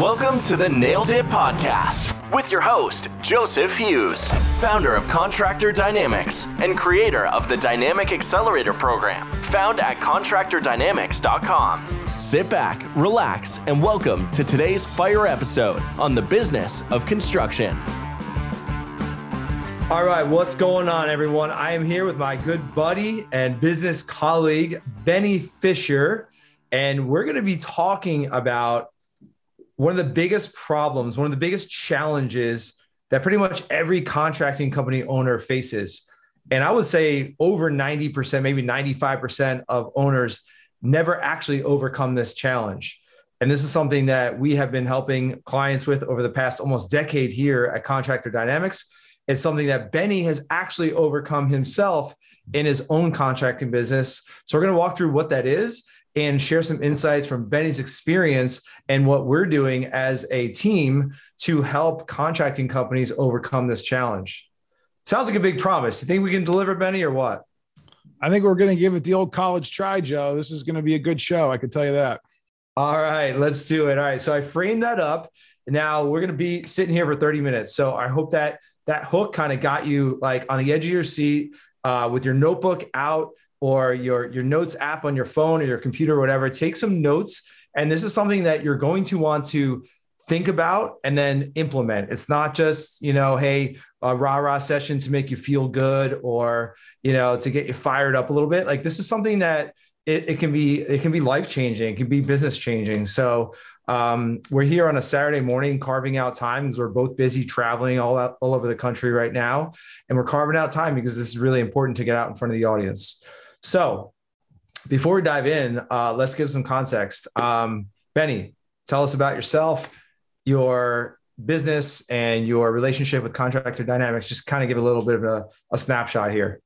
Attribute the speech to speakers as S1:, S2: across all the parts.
S1: Welcome to the Nailed It Podcast with your host, Joseph Hughes, founder of Contractor Dynamics and creator of the Dynamic Accelerator Program, found at contractordynamics.com. Sit back, relax, and welcome to today's fire episode on the business of construction.
S2: All right, what's going on, everyone? I am here with my good buddy and business colleague, Benny Fisher, and we're going to be talking about one of the biggest problems, one of the biggest challenges that pretty much every contracting company owner faces. And I would say over 90%, maybe 95% of owners never actually overcome this challenge. And this is something that we have been helping clients with over the past almost decade here at Contractor Dynamics. It's something that Benny has actually overcome himself in his own contracting business. So we're going to walk through what that is and share some insights from Benny's experience and what we're doing as a team to help contracting companies overcome this challenge. Sounds like a big promise. You think we can deliver, Benny, or what?
S3: I think we're going to give it the old college try, Joe. This is going to be a good show. I can tell you that.
S2: All right, let's do it. All right. So I framed that up. Now we're going to be sitting here for 30 minutes. So I hope that that hook kind of got you like on the edge of your seat uh, with your notebook out or your your notes app on your phone or your computer or whatever take some notes. And this is something that you're going to want to think about and then implement. It's not just you know hey a rah rah session to make you feel good or you know to get you fired up a little bit. Like this is something that it, it can be it can be life changing it can be business changing so um, we're here on a Saturday morning carving out time because we're both busy traveling all out, all over the country right now, and we're carving out time because this is really important to get out in front of the audience. So before we dive in, uh, let's give some context. Um, Benny, tell us about yourself, your business, and your relationship with Contractor Dynamics. Just kind of give a little bit of a, a snapshot here.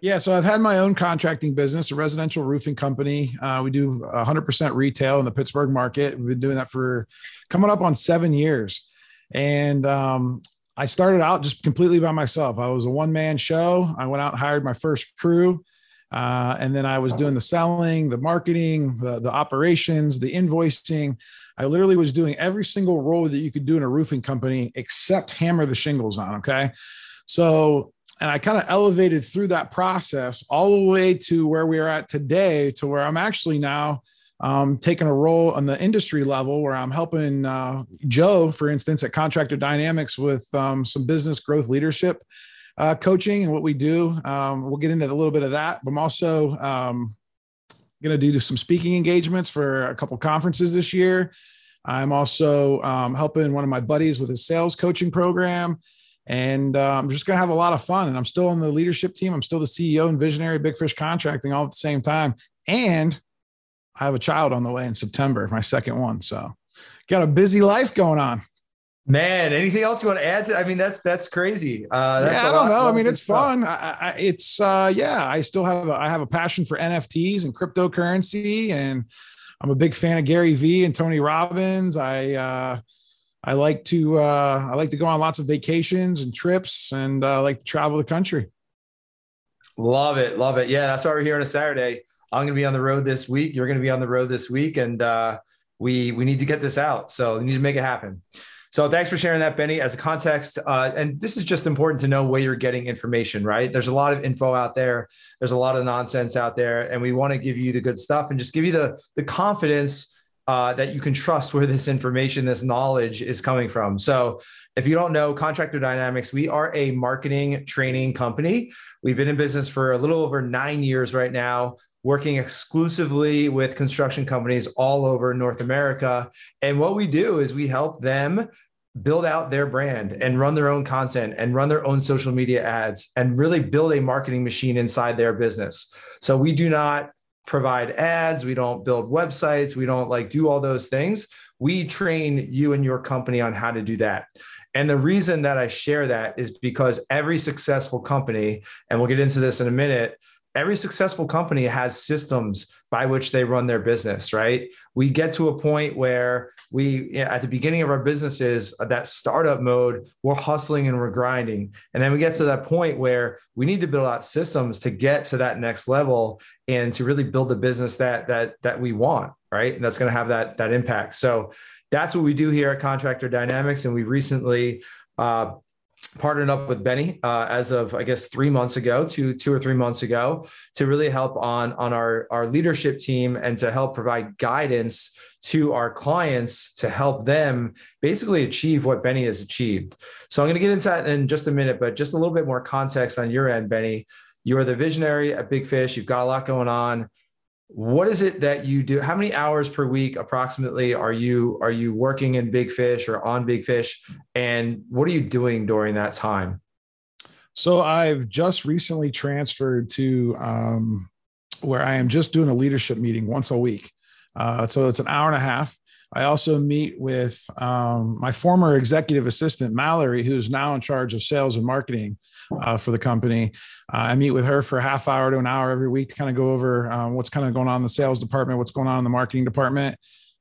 S3: Yeah, so I've had my own contracting business, a residential roofing company. Uh, we do 100% retail in the Pittsburgh market. We've been doing that for coming up on seven years. And um, I started out just completely by myself. I was a one man show. I went out and hired my first crew. Uh, and then I was doing the selling, the marketing, the, the operations, the invoicing. I literally was doing every single role that you could do in a roofing company except hammer the shingles on. Okay. So, and I kind of elevated through that process all the way to where we are at today, to where I'm actually now um, taking a role on the industry level where I'm helping uh, Joe, for instance, at Contractor Dynamics with um, some business growth leadership uh, coaching and what we do. Um, we'll get into a little bit of that, but I'm also um, going to do some speaking engagements for a couple conferences this year. I'm also um, helping one of my buddies with his sales coaching program. And uh, I'm just going to have a lot of fun. And I'm still on the leadership team. I'm still the CEO and visionary Big Fish Contracting all at the same time. And I have a child on the way in September, my second one. So got a busy life going on.
S2: Man, anything else you want to add to? I mean, that's that's crazy.
S3: Uh, that's yeah, I don't know. I mean, it's fun. I, I, it's uh, yeah. I still have a, I have a passion for NFTs and cryptocurrency, and I'm a big fan of Gary Vee and Tony Robbins. I uh, I like to uh, I like to go on lots of vacations and trips, and uh, like to travel the country.
S2: Love it, love it. Yeah, that's why we're here on a Saturday. I'm going to be on the road this week. You're going to be on the road this week, and uh, we we need to get this out. So we need to make it happen. So thanks for sharing that, Benny. As a context, uh, and this is just important to know where you're getting information, right? There's a lot of info out there. There's a lot of nonsense out there, and we want to give you the good stuff and just give you the the confidence uh, that you can trust where this information, this knowledge is coming from. So if you don't know Contractor Dynamics, we are a marketing training company. We've been in business for a little over nine years right now working exclusively with construction companies all over North America. And what we do is we help them build out their brand and run their own content and run their own social media ads and really build a marketing machine inside their business. So we do not provide ads, we don't build websites, we don't like do all those things. We train you and your company on how to do that. And the reason that I share that is because every successful company, and we'll get into this in a minute, every successful company has systems by which they run their business right? We get to a point where we at the beginning of our businesses uh, that startup mode we're hustling and we're grinding. And then we get to that point where we need to build out systems to get to that next level and to really build the business that that that we want right? And that's going to have that that impact. So that's what we do here at Contractor Dynamics. And we recently uh, partnered up with Benny uh, as of I guess three months ago, two two or three months ago, to really help on on our our leadership team and to help provide guidance to our clients to help them basically achieve what Benny has achieved. So I'm going to get into that in just a minute, but just a little bit more context on your end, Benny. You are the visionary at Big Fish. You've got a lot going on what is it that you do? How many hours per week approximately are you are you working in big fish or on big fish? And what are you doing during that time?
S3: So i've just recently transferred to um, where i am just doing a leadership meeting once a week. Uh, so it's an hour and a half I also meet with um, my former executive assistant, Mallory, who's now in charge of sales and marketing uh, for the company. Uh, I meet with her for a half hour to an hour every week to kind of go over um, what's kind of going on in the sales department, what's going on in the marketing department.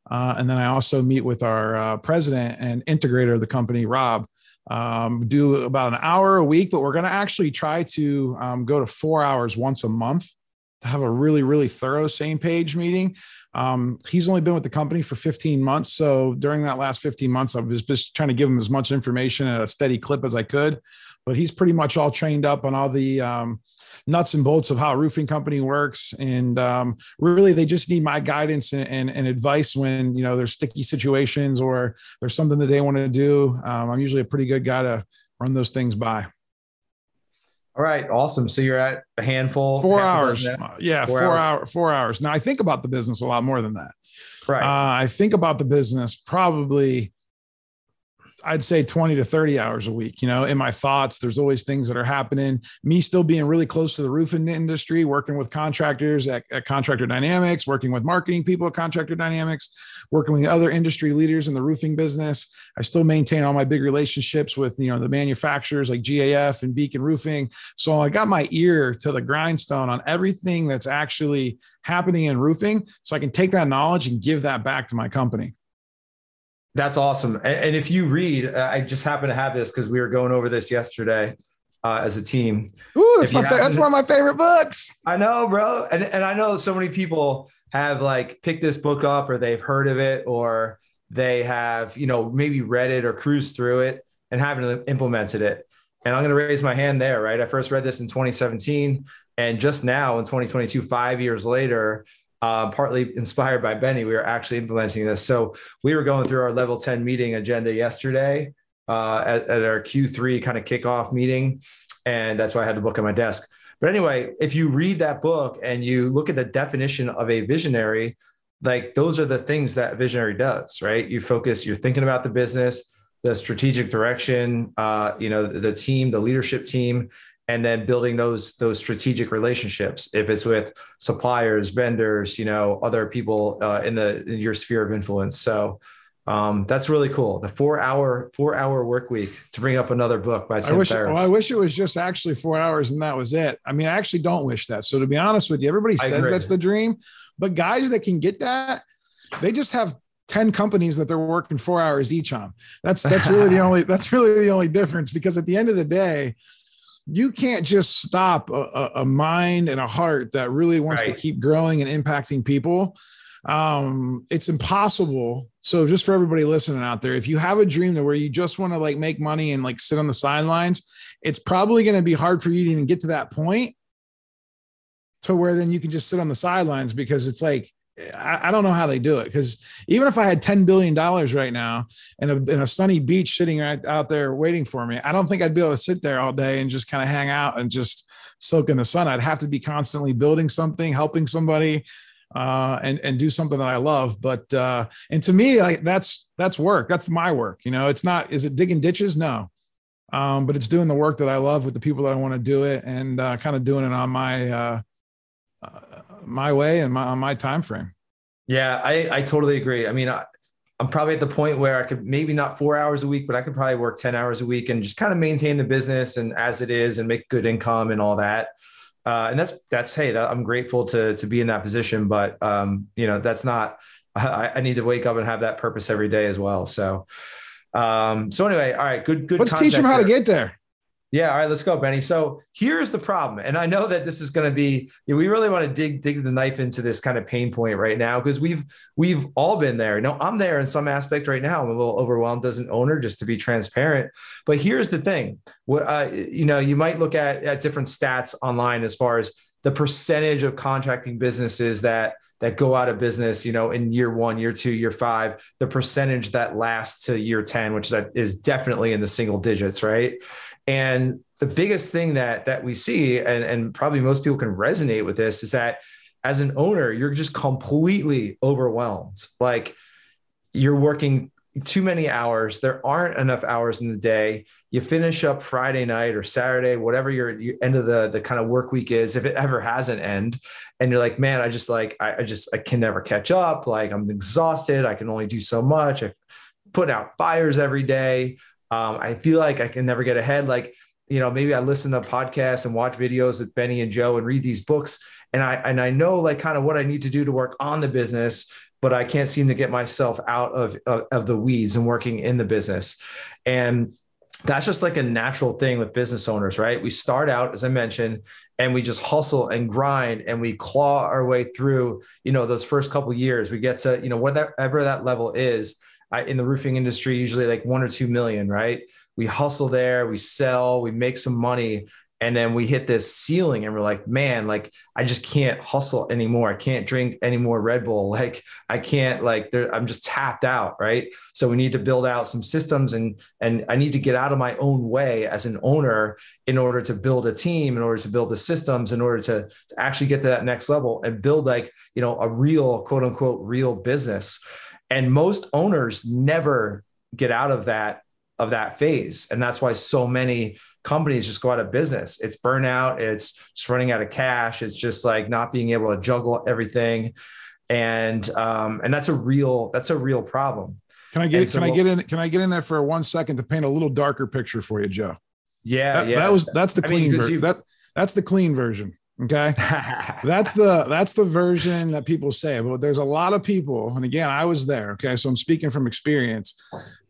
S3: Uh, and then I also meet with our uh, president and integrator of the company, Rob. Um, do about an hour a week, but we're going to actually try to um, go to four hours once a month to have a really, really thorough same page meeting. Um, he's only been with the company for 15 months. So during that last 15 months, I was just trying to give him as much information at a steady clip as I could. But he's pretty much all trained up on all the um, nuts and bolts of how a roofing company works. And um, really, they just need my guidance and, and, and, advice when, you know, there's sticky situations or there's something that they want to do. Um, I'm usually a pretty good guy to run those things by.
S2: All right, awesome. So you're at a handful.
S3: Four hours. Yeah, four, four hours. Hour, four hours. Now I think about the business a lot more than that.
S2: Right.
S3: Uh, I think about the business probably I'd say 20 to 30 hours a week, you know, in my thoughts. There's always things that are happening. Me still being really close to the roofing industry, working with contractors at, at, Contractor Dynamics, working with marketing people at Contractor Dynamics, working with other industry leaders in the roofing business. I still maintain all my big relationships with, you know, the manufacturers like GAF and Beacon Roofing. So I got my ear to the grindstone on everything that's actually happening in roofing. So I can take that knowledge and give that back to my company.
S2: That's awesome. And, and if you read, uh, I just happen to have this because we were going over this yesterday uh, as a team.
S3: Ooh, that's, my fa- that's one of my favorite books.
S2: I know, bro. And, and I know so many people have like picked this book up or they've heard of it or they have, you know, maybe read it or cruised through it and haven't implemented it. And I'm going to raise my hand there, right? I first read this in 2017. And just now in 2022, five years later, uh, partly inspired by Benny, we were actually implementing this. So we were going through our level 10 meeting agenda yesterday uh, at, at, our Q3 kind of kickoff meeting. And that's why I had the book on my desk. But anyway, if you read that book and you look at the definition of a visionary, like those are the things that visionary does, right? You focus, you're thinking about the business, the strategic direction, uh, you know, the, the team, the leadership team, and then building those those strategic relationships if it's with suppliers vendors you know other people uh, in the in your sphere of influence so um, that's really cool the four hour four hour work week to bring up another book by Tim
S3: I wish, well, I wish it was just actually four hours and that was it. I mean, I actually don't wish that. So to be honest with you, everybody says that's the dream, but guys that can get that, they just have 10 companies that they're working four hours each on. That's that's really the only that's really the only difference because at the end of the day, you can't just stop a, a mind and a heart that really wants right. to keep growing and impacting people um it's impossible so just for everybody listening out there if you have a dream that where you just want to like make money and like sit on the sidelines it's probably going to be hard for you to even get to that point to where then you can just sit on the sidelines because it's like I, don't know how they do it because even if I had $10 billion right now and a, in a sunny beach sitting right out there waiting for me, I don't think I'd be able to sit there all day and just kind of hang out and just soak in the sun. I'd have to be constantly building something, helping somebody, uh, and and do something that I love. But uh, and to me, like that's that's work. That's my work. You know, it's not. Is it digging ditches? No, um, but it's doing the work that I love with the people that I want to do it, and uh, kind of doing it on my uh, my way and my on my time frame.
S2: Yeah, I I totally agree. I mean, I, I'm probably at the point where I could maybe not four hours a week, but I could probably work 10 hours a week and just kind of maintain the business and as it is and make good income and all that. Uh, and that's, that's, Hey, that, I'm grateful to, to be in that position, but um, you know, that's not, I, I, need to wake up and have that purpose every day as well. So, um, so anyway, all right, good, good.
S3: Let's teach them how to get there.
S2: Yeah, all right, let's go, Benny. So here's the problem, and I know that this is going to be. You know, we really want to dig dig the knife into this kind of pain point right now because we've we've all been there. You know, I'm there in some aspect right now. I'm a little overwhelmed as an owner, just to be transparent. But here's the thing: what uh, you know, you might look at at different stats online as far as the percentage of contracting businesses that that go out of business, you know, in year one, year two, year five, the percentage that lasts to year 10, which is, is definitely in the single digits, right? And the biggest thing that that we see, and, and probably most people can resonate with this, is that as an owner, you're just completely overwhelmed. Like you're working too many hours. There aren't enough hours in the day. You finish up Friday night or Saturday, whatever your, your, end of the the kind of work week is, if it ever has an end, and you're like, man, I just like I, I just I can never catch up. Like I'm exhausted. I can only do so much. I put out fires every day. Um, I feel like I can never get ahead. Like you know, maybe I listen to podcasts and watch videos with Benny and Joe and read these books, and I and I know like kind of what I need to do to work on the business but I can't seem to get myself out of, of, of the weeds and working in the business. And that's just like a natural thing with business owners, right? We start out, as I mentioned, and we just hustle and grind and we claw our way through, you know, those first couple years. We get to, you know, whatever that level is I, in the roofing industry, usually like one or two million, right? We hustle there, we sell, we make some money, and then we hit this ceiling and we're like man like i just can't hustle anymore. I can't drink any more red bull. Like i can't like i'm just tapped out right? So we need to build out some systems and and i need to get out of my own way as an owner in order to build a team in order to build the systems in order to, to actually get to that next level and build like you know a real quote unquote real business and most owners never get out of that of that phase and that's why so many companies just go out of business. It's burnout. It's just running out of cash. It's just like not being able to juggle everything, and um, and that's a real that's a real problem.
S3: Can I get so can I get in can I get in there for one second to paint a little darker picture for you, Joe?
S2: Yeah,
S3: that,
S2: yeah.
S3: That was that's the clean I mean, version. That that's the clean version. Okay. that's the that's the version that people say. But there's a lot of people, and again, I was there. Okay. So I'm speaking from experience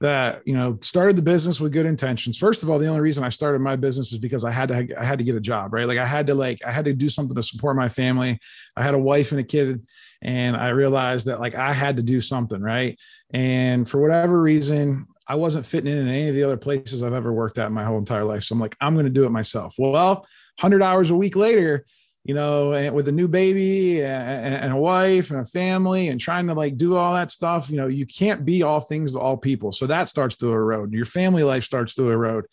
S3: that you know started the business with good intentions. First of all, the only reason I started my business is because I had to I had to get a job, right? Like I had to like I had to do something to support my family. I had a wife and a kid, and I realized that like I had to do something, right? And for whatever reason, I wasn't fitting in in any of the other places I've ever worked at in my whole entire life. So I'm like, I'm going to do it myself. Well, 100 hours a week later, you know, with a new baby and, a wife and a family and trying to like do all that stuff, you know, you can't be all things to all people. So that starts to erode. Your family life starts to erode.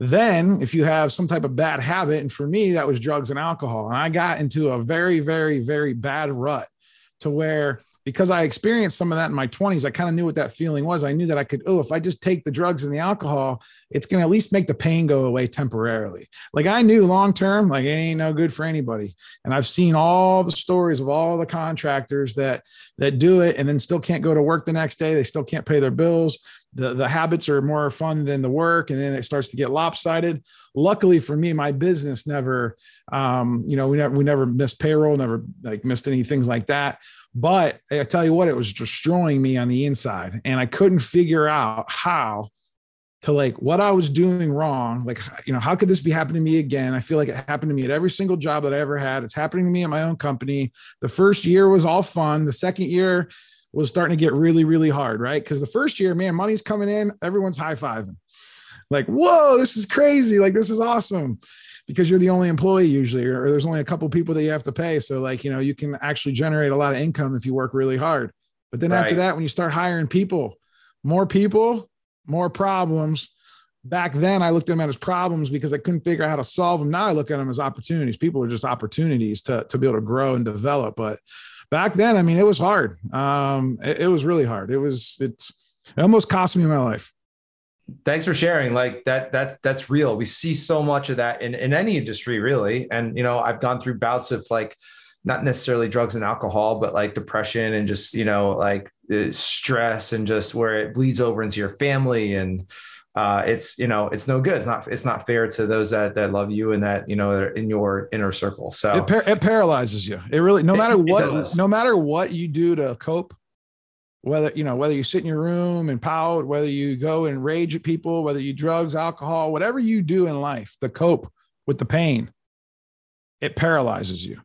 S3: Then, if you have some type of bad habit, and for me, that was drugs and alcohol, and I got into a very, very, very bad rut to where because I experienced some of that in my 20s, I kind of knew what that feeling was. I knew that I could, oh, if I just take the drugs and the alcohol, it's going to at least make the pain go away temporarily. Like I knew long term, like it ain't no good for anybody. And I've seen all the stories of all the contractors that that do it and then still can't go to work the next day. They still can't pay their bills. The, the habits are more fun than the work and then it starts to get lopsided luckily for me my business never um, you know we never we never missed payroll never like missed any things like that but I tell you what, it was destroying me on the inside. And I couldn't figure out how to like what I was doing wrong. Like, you know, how could this be happening to me again? I feel like it happened to me at every single job that I ever had. It's happening to me at my own company. The first year was all fun. The second year was starting to get really, really hard, right? Because the first year, man, money's coming in, everyone's high fiving. Like, whoa, this is crazy. Like, this is awesome because you're the only employee usually, or, there's only a couple people that you have to pay. So like, you know, you can actually generate a lot of income if you work really hard. But then right. after that, when you start hiring people, more people, more problems. Back then, I looked at them as problems because I couldn't figure out how to solve them. Now I look at them as opportunities. People are just opportunities to, to be able to grow and develop. But back then, I mean, it was hard. Um, it, it was really hard. It was, it's, it almost cost me my life
S2: thanks for sharing like that that's that's real we see so much of that in in any industry really and you know i've gone through bouts of like not necessarily drugs and alcohol but like depression and just you know like uh, stress and just where it bleeds over into your family and uh, it's you know it's no good. It's not it's not fair to those that that love you and that you know are in your inner circle. So
S3: it, par- it paralyzes you. It really no matter what no matter what you do to cope, whether you know whether you sit in your room and pout whether you go and rage at people whether you drugs alcohol whatever you do in life to cope with the pain it paralyzes you.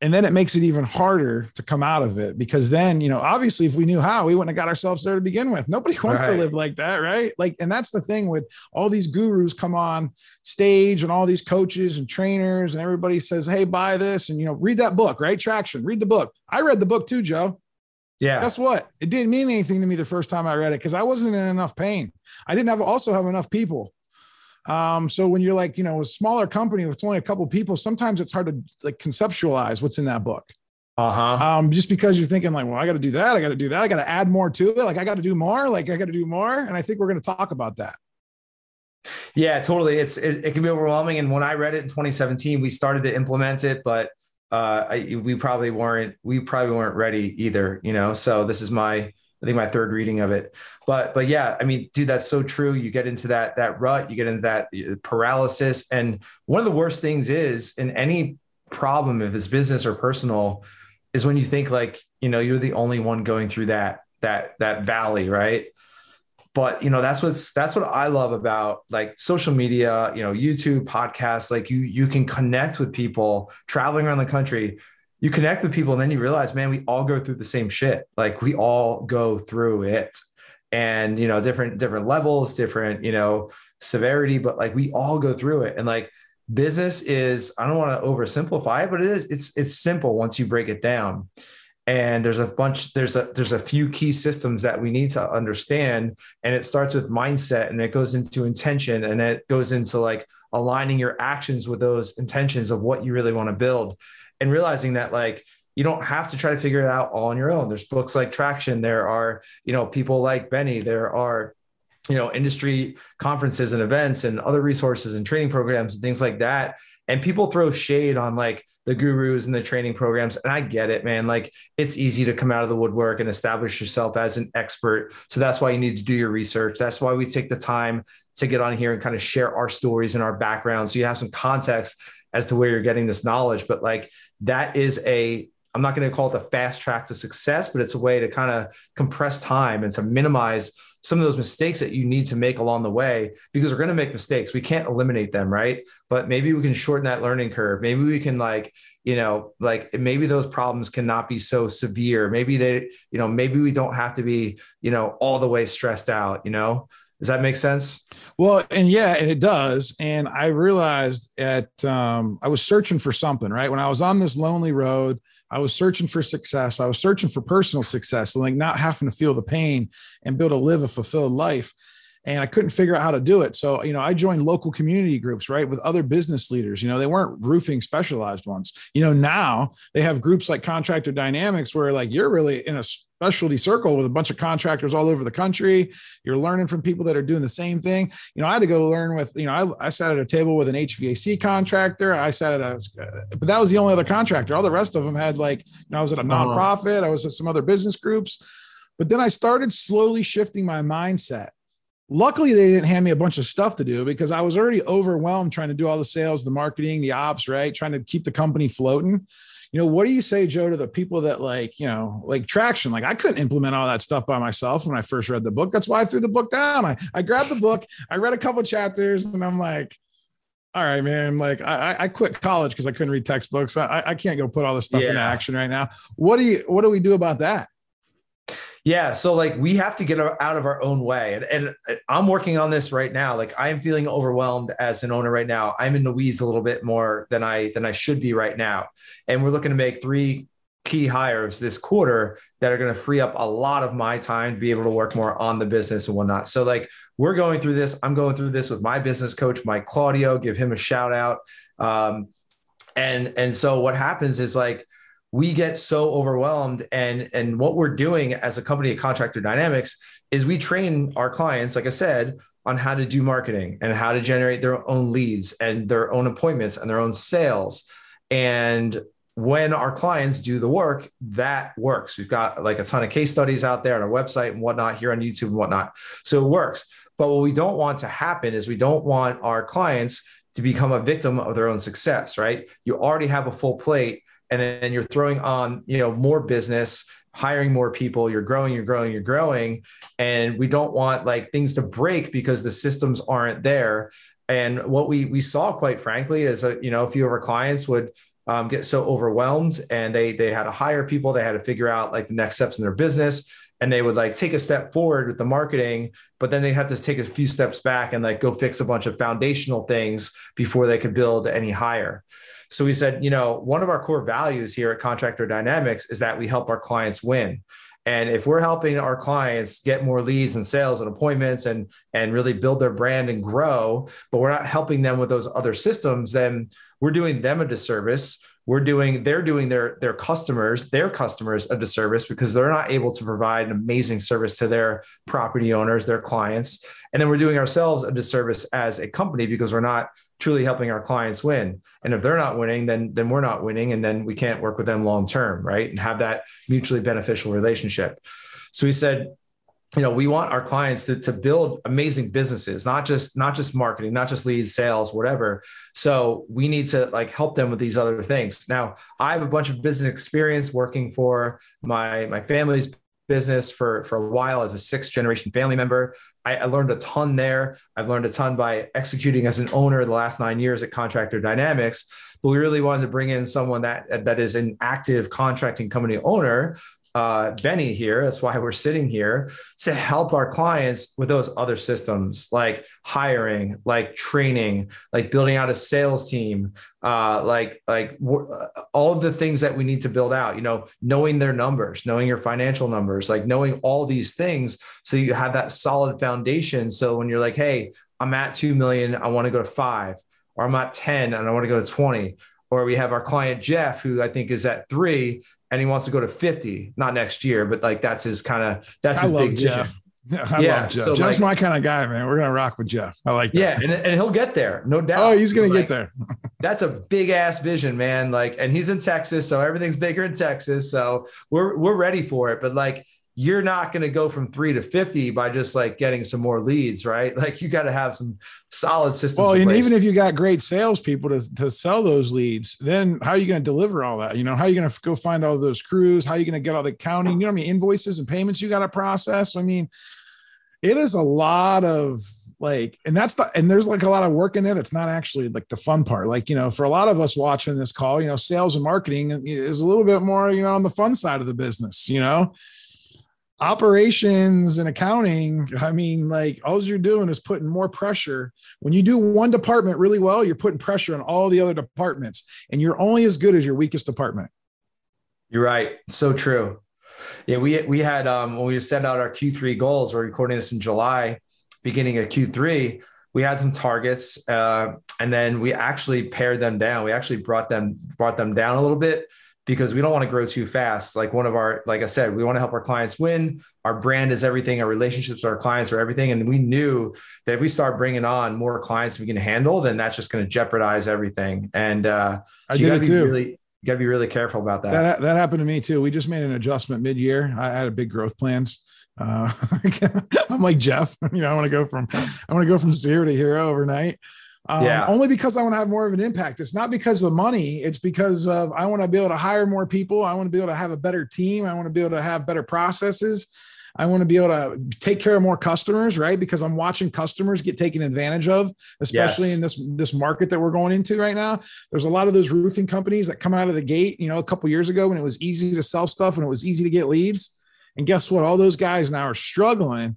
S3: And then it makes it even harder to come out of it because then you know obviously if we knew how we wouldn't have got ourselves there to begin with. Nobody wants right. to live like that right? Like and that's the thing with all these gurus come on stage and all these coaches and trainers and everybody says hey buy this and you know read that book right? Traction read the book. I read the book too joe
S2: yeah.
S3: Guess what? It didn't mean anything to me the first time I read it because I wasn't in enough pain. I didn't have also have enough people. Um, so when you're like, you know, a smaller company with only a couple people, sometimes it's hard to like conceptualize what's in that book.
S2: Uh-huh.
S3: Um, just because you're thinking like, well, I got to do that, I got to do that, I got to add more to it, like I got to do more, like I got to do more, and I think we're going to talk about that.
S2: Yeah, totally. It's it, it, can be overwhelming. And when I read it in 2017, we started to implement it, but uh, I, we probably weren't we probably weren't ready either. You know, so this is my I think my third reading of it. But but yeah, I mean, dude, that's so true. You get into that that rut, you get into that uh, paralysis, and one of the worst things is in any problem, if it's business or personal, is when you think like you know you're the only one going through that that that valley, right? But you know that's what's that's what I love about like social media, you know, YouTube, podcasts. Like you you can connect with people traveling around the country you connect with people and then you realize, man, we all go through the same shit. Like we all go through it and, you know, different, different levels, different, you know, severity, but like we all go through it. And like business is, I don't want to oversimplify it, but it is, it's, it's simple once you break it down. And there's a bunch, there's a, there's a few key systems that we need to understand. And it starts with mindset and it goes into intention and it goes into like aligning your actions with those intentions of what you really want to build and realizing that like you don't have to try to figure it out all on your own. There's books like Traction. There are, you know, people like Benny. There are, you know, industry conferences and events and other resources and training programs and things like that. And people throw shade on like the gurus and the training programs. And I get it, man. Like it's easy to come out of the woodwork and establish yourself as an expert. So that's why you need to do your research. That's why we take the time to get on here and kind of share our stories and our background. So you have some context as to where you're getting this knowledge. But like that is a I'm not going to call it the fast track to success, but it's a way to kind of compress time and to minimize some of those mistakes that you need to make along the way because we're going to make mistakes. We can't eliminate them, right? But maybe we can shorten that learning curve. Maybe we can like, you know, like maybe those problems cannot be so severe. Maybe they, you know, maybe we don't have to be, you know, all the way stressed out, you know? Does that make sense?
S3: Well, and yeah, and it does. And I realized at um, I was searching for something, right? When I was on this lonely road, I was searching for success. I was searching for personal success, and like not having to feel the pain and be able to live a fulfilled life and I couldn't figure out how to do it. So, you know, I joined local community groups, right, with other business leaders. You know, they weren't roofing specialized ones. You know, now they have groups like Contractor Dynamics where like you're really in a specialty circle with a bunch of contractors all over the country. You're learning from people that are doing the same thing. You know, I had to go learn with, you know, I, I sat at a table with an HVAC contractor. I sat at a, but that was the only other contractor. All the rest of them had like, you know, I was at a uh-huh. nonprofit, I was at some other business groups. But then I started slowly shifting my mindset Luckily, they didn't hand me a bunch of stuff to do because I was already overwhelmed trying to do all the sales, the marketing, the ops, right? Trying to keep the company floating. You know, what do you say, Joe, to the people that like, you know, like traction? Like, I couldn't implement all that stuff by myself when I first read the book. That's why I threw the book down. I, I grabbed the book, I read a couple chapters, and I'm like, all right, man. Like I, I quit college because I couldn't read textbooks. I, I can't go put all this stuff yeah. into action right now. What do you what do we do about that?
S2: Yeah. So like we have to get out of our own way. And, and I'm working on this right now. Like I am feeling overwhelmed as an owner right now. I'm in the weeds a little bit more than I than I should be right now. And we're looking to make three key hires this quarter that are going to free up a lot of my time to be able to work more on the business and whatnot. So like we're going through this. I'm going through this with my business coach, Mike Claudio. Give him a shout out. Um, and and so what happens is like we get so overwhelmed. And and what we're doing as a company at contractor dynamics is we train our clients like i said on how to do marketing and how to generate their own leads and their own appointments and their own sales. And when our clients do the work that works. We've got like a ton of case studies out there on our website and whatnot here on youtube and whatnot. So it works. But what we don't want to happen is we don't want our clients to become a victim of their own success right? You already have a full plate and then you're throwing on you know more business hiring more people, you're growing, you're growing, you're growing. And we don't want like things to break because the systems aren't there. And what we we saw, quite frankly, is a, you know, a few of our clients would um, get so overwhelmed and they they had to hire people, they had to figure out like the next steps in their business and they would like take a step forward with the marketing, but then they'd have to take a few steps back and like go fix a bunch of foundational things before they could build any higher. So we said, you know, one of our core values here at Contractor Dynamics is that we help our clients win. And if we're helping our clients get more leads and sales and appointments and and really build their brand and grow, but we're not helping them with those other systems, then we're doing them a disservice we're doing they're doing their their customers their customers a disservice because they're not able to provide an amazing service to their property owners their clients and then we're doing ourselves a disservice as a company because we're not truly helping our clients win. And if they're not winning then then we're not winning and then we can't work with them long term right? And have that mutually beneficial relationship. So we said you know we want our clients to, to build amazing businesses not just not just marketing not just leads sales whatever. So we need to like help them with these other things. Now i have a bunch of business experience working for my my family's business for for a while as a sixth generation family member. I, I learned a ton there. I've learned a ton by executing as an owner the last nine years at contractor dynamics. But we really wanted to bring in someone that that is an active contracting company owner uh, Benny here. That's why we're sitting here to help our clients with those other systems like hiring, like training, like building out a sales team, uh, like like uh, all the things that we need to build out. You know, knowing their numbers, knowing your financial numbers, like knowing all these things, so you have that solid foundation. So when you're like, hey, I'm at two million, I want to go to five, or I'm at ten and I want to go to twenty or we have our client Jeff, who I think is at three, and he wants to go to 50, not next year, but like that's his kind of that's his big Jeff.
S3: Vision. I yeah, love Jeff. So Jeff's like, my kind of guy, man. We're gonna rock with Jeff. I like that.
S2: Yeah, and, and he'll get there, no doubt.
S3: Oh, he's gonna like, get there.
S2: that's a big ass vision, man. Like, and he's in Texas, so everything's bigger in Texas. So we're we're ready for it. But like you're not going to go from three to 50 by just like getting some more leads, right? Like you got to have some solid systems.
S3: Well, and even if you got great salespeople to, to sell those leads, then how are you going to deliver all that? You know, how are you going to go find all those crews? How are you going to get all the accounting? You know, I mean, invoices and payments you got to process. I mean, it is a lot of like, and that's the, and there's like a lot of work in there that's not actually like the fun part. Like, you know, for a lot of us watching this call, you know, sales and marketing is a little bit more, you know, on the fun side of the business, you know, operations and accounting i mean like all you're doing is putting more pressure. When you do one department really well you're putting pressure on all the other departments and you're only as good as your weakest department.
S2: You're right. So true. Yeah we we had um when we sent out our q3 goals we're recording this in july beginning of q3 we had some targets uh, and then we actually pared them down. We actually brought them brought them down a little bit because we don't want to grow too fast. Like one of our, like I said, we want to help our clients win. Our brand is everything. Our relationships with our clients are everything. And we knew that if we start bringing on more clients we can handle, then that's just going to jeopardize everything. And uh, so
S3: I you got to be too.
S2: really, got to be really careful about that.
S3: that. That happened to me too. We just made an adjustment mid-year. I had a big growth plans. Uh, I'm like Jeff. You know, I want to go from I want to go from zero to hero overnight. Um, yeah. Only because I want to have more of an impact. It's not because of the money. It's because of I want to be able to hire more people. I want to be able to have a better team. I want to be able to have better processes. I want to be able to take care of more customers, right? Because I'm watching customers get taken advantage of, especially yes. in this this market that we're going into right now. There's a lot of those roofing companies that come out of the gate, you know, a couple years ago when it was easy to sell stuff and it was easy to get leads. And guess what? All those guys now are struggling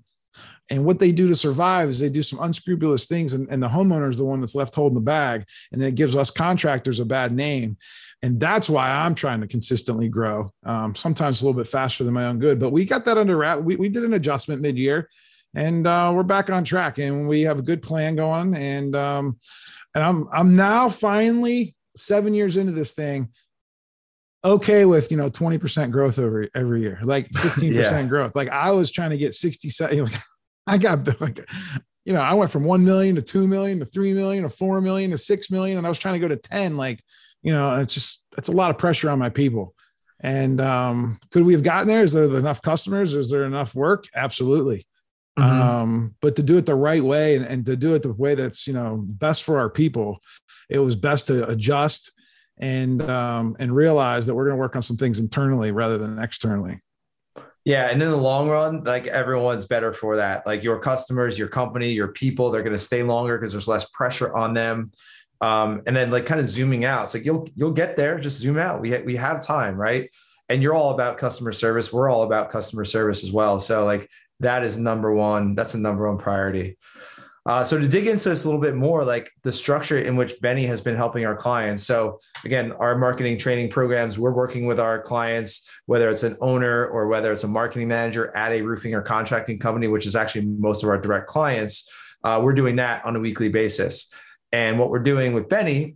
S3: and what they do to survive is they do some unscrupulous things, and, and the homeowner is the one that's left holding the bag. And then it gives us contractors a bad name. And that's why I'm trying to consistently grow, um, sometimes a little bit faster than my own good. But we got that under wrap. We, we did an adjustment mid year and uh, we're back on track and we have a good plan going. And, um, and I'm, I'm now finally seven years into this thing okay with you know 20% growth over every year like 15% yeah. growth like i was trying to get 67 like I got like, you know, I went from 1 million to 2 million to 3 million to 4 million to 6 million. And I was trying to go to 10. Like, you know, it's just, it's a lot of pressure on my people. And um, could we have gotten there? Is there enough customers? Is there enough work? Absolutely. Mm-hmm. Um, but to do it the right way and, and to do it the way that's, you know, best for our people, it was best to adjust and um, and realize that we're going to work on some things internally rather than externally.
S2: Yeah, and in the long run, like everyone's better for that. Like your customers, your company, your people, they're going to stay longer because there's less pressure on them. Um, and then like kind of zooming out, it's like you'll you'll get there. Just zoom out. We ha- we have time, right? And you're all about customer service. We're all about customer service as well. So like that is number one. That's a number one priority. Uh, so to dig into this a little bit more, like the structure in which Benny has been helping our clients. So again, our marketing training programs, we're working with our clients, whether it's an owner or whether it's a marketing manager at a roofing or contracting company, which is actually most of our direct clients. Uh, we're doing that on a weekly basis. And what we're doing with Benny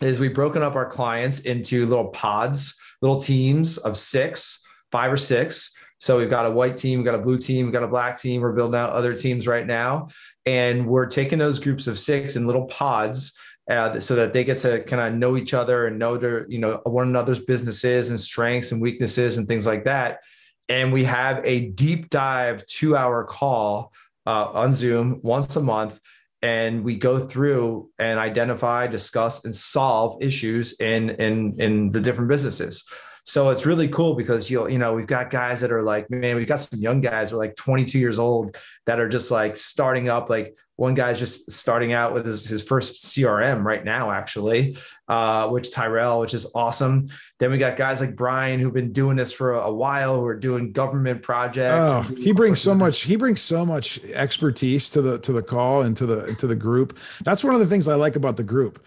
S2: is we've broken up our clients into little pods, little teams of six, five or six. So we've got a white team, we've got a blue team, we've got a black team. We're building out other teams right now. And we're taking those groups of six in little pods uh, so that they get to kind of know each other and know their, you know, one another's businesses and strengths and weaknesses and things like that. And we have a deep dive two hour call uh, on Zoom once a month. And we go through and identify, discuss, and solve issues in in in the different businesses. So it's really cool because you'll, you know, we've got guys that are like, man, we've got some young guys who are like 22 years old that are just like starting up. Like one guy's just starting out with his, his first CRM right now, actually, uh, which Tyrell, which is awesome. Then we got guys like Brian who've been doing this for a while, who are doing government projects.
S3: Oh, he brings so much, he brings so much expertise to the to the call and to the to the group. That's one of the things I like about the group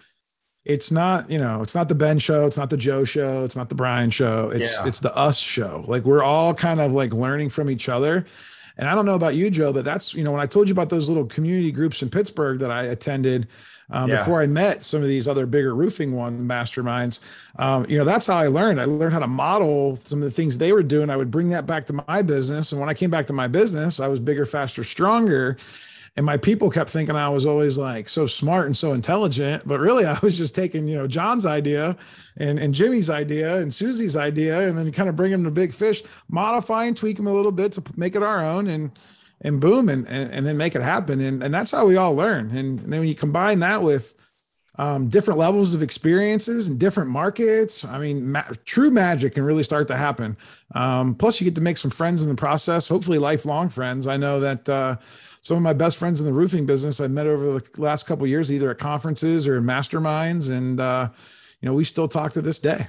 S3: it's not you know it's not the ben show it's not the joe show it's not the brian show it's yeah. it's the us show. Like we're all kind of like learning from each other. And i don't know about you joe but that's you know when i told you about those little community groups in pittsburgh that i attended um, yeah. before i met some of these other bigger roofing one masterminds um, you know that's how i learned. I learned how to model some of the things they were doing. I would bring that back to my business. And when i came back to my business i was bigger faster stronger and my people kept thinking I was always like so smart and so intelligent, but really I was just taking, you know, John's idea and, and Jimmy's idea and Susie's idea, and then kind of bring them to big fish, modify and tweak them a little bit to make it our own and, and boom, and, and, and then make it happen. And, and that's how we all learn. And, and then when you combine that with, um, different levels of experiences and different markets. I mean, ma- true magic can really start to happen. Um, plus, you get to make some friends in the process, hopefully, lifelong friends. I know that uh, some of my best friends in the roofing business I've met over the last couple years, either at conferences or in masterminds, and uh, you know we still talk to this day.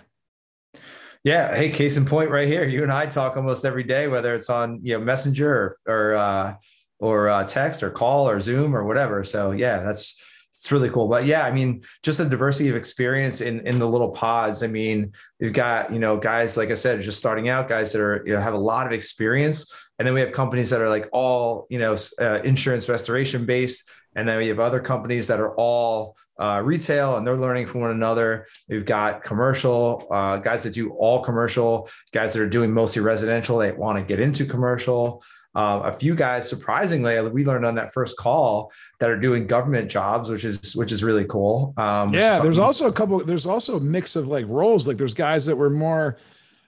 S2: Yeah. Hey, case in point, right here. You and I talk almost every day, whether it's on you know Messenger or or, uh, or uh, text or call or Zoom or whatever. So yeah, that's it's really cool. But yeah, I mean, just the diversity of experience in in the little pods. I mean, we've got you know guys like I said, just starting out, guys that are you know have a lot of experience, and then we have companies that are like all you know uh, insurance restoration based, and then we have other companies that are all uh, retail and they're learning from one another. We've got commercial uh, guys that do all commercial, guys that are doing mostly residential. They want to get into commercial. Uh, a few guys, surprisingly, we learned on that first call that are doing government jobs, which is which is really cool.
S3: Um, yeah, there's also a couple. There's also a mix of like roles. Like there's guys that were more.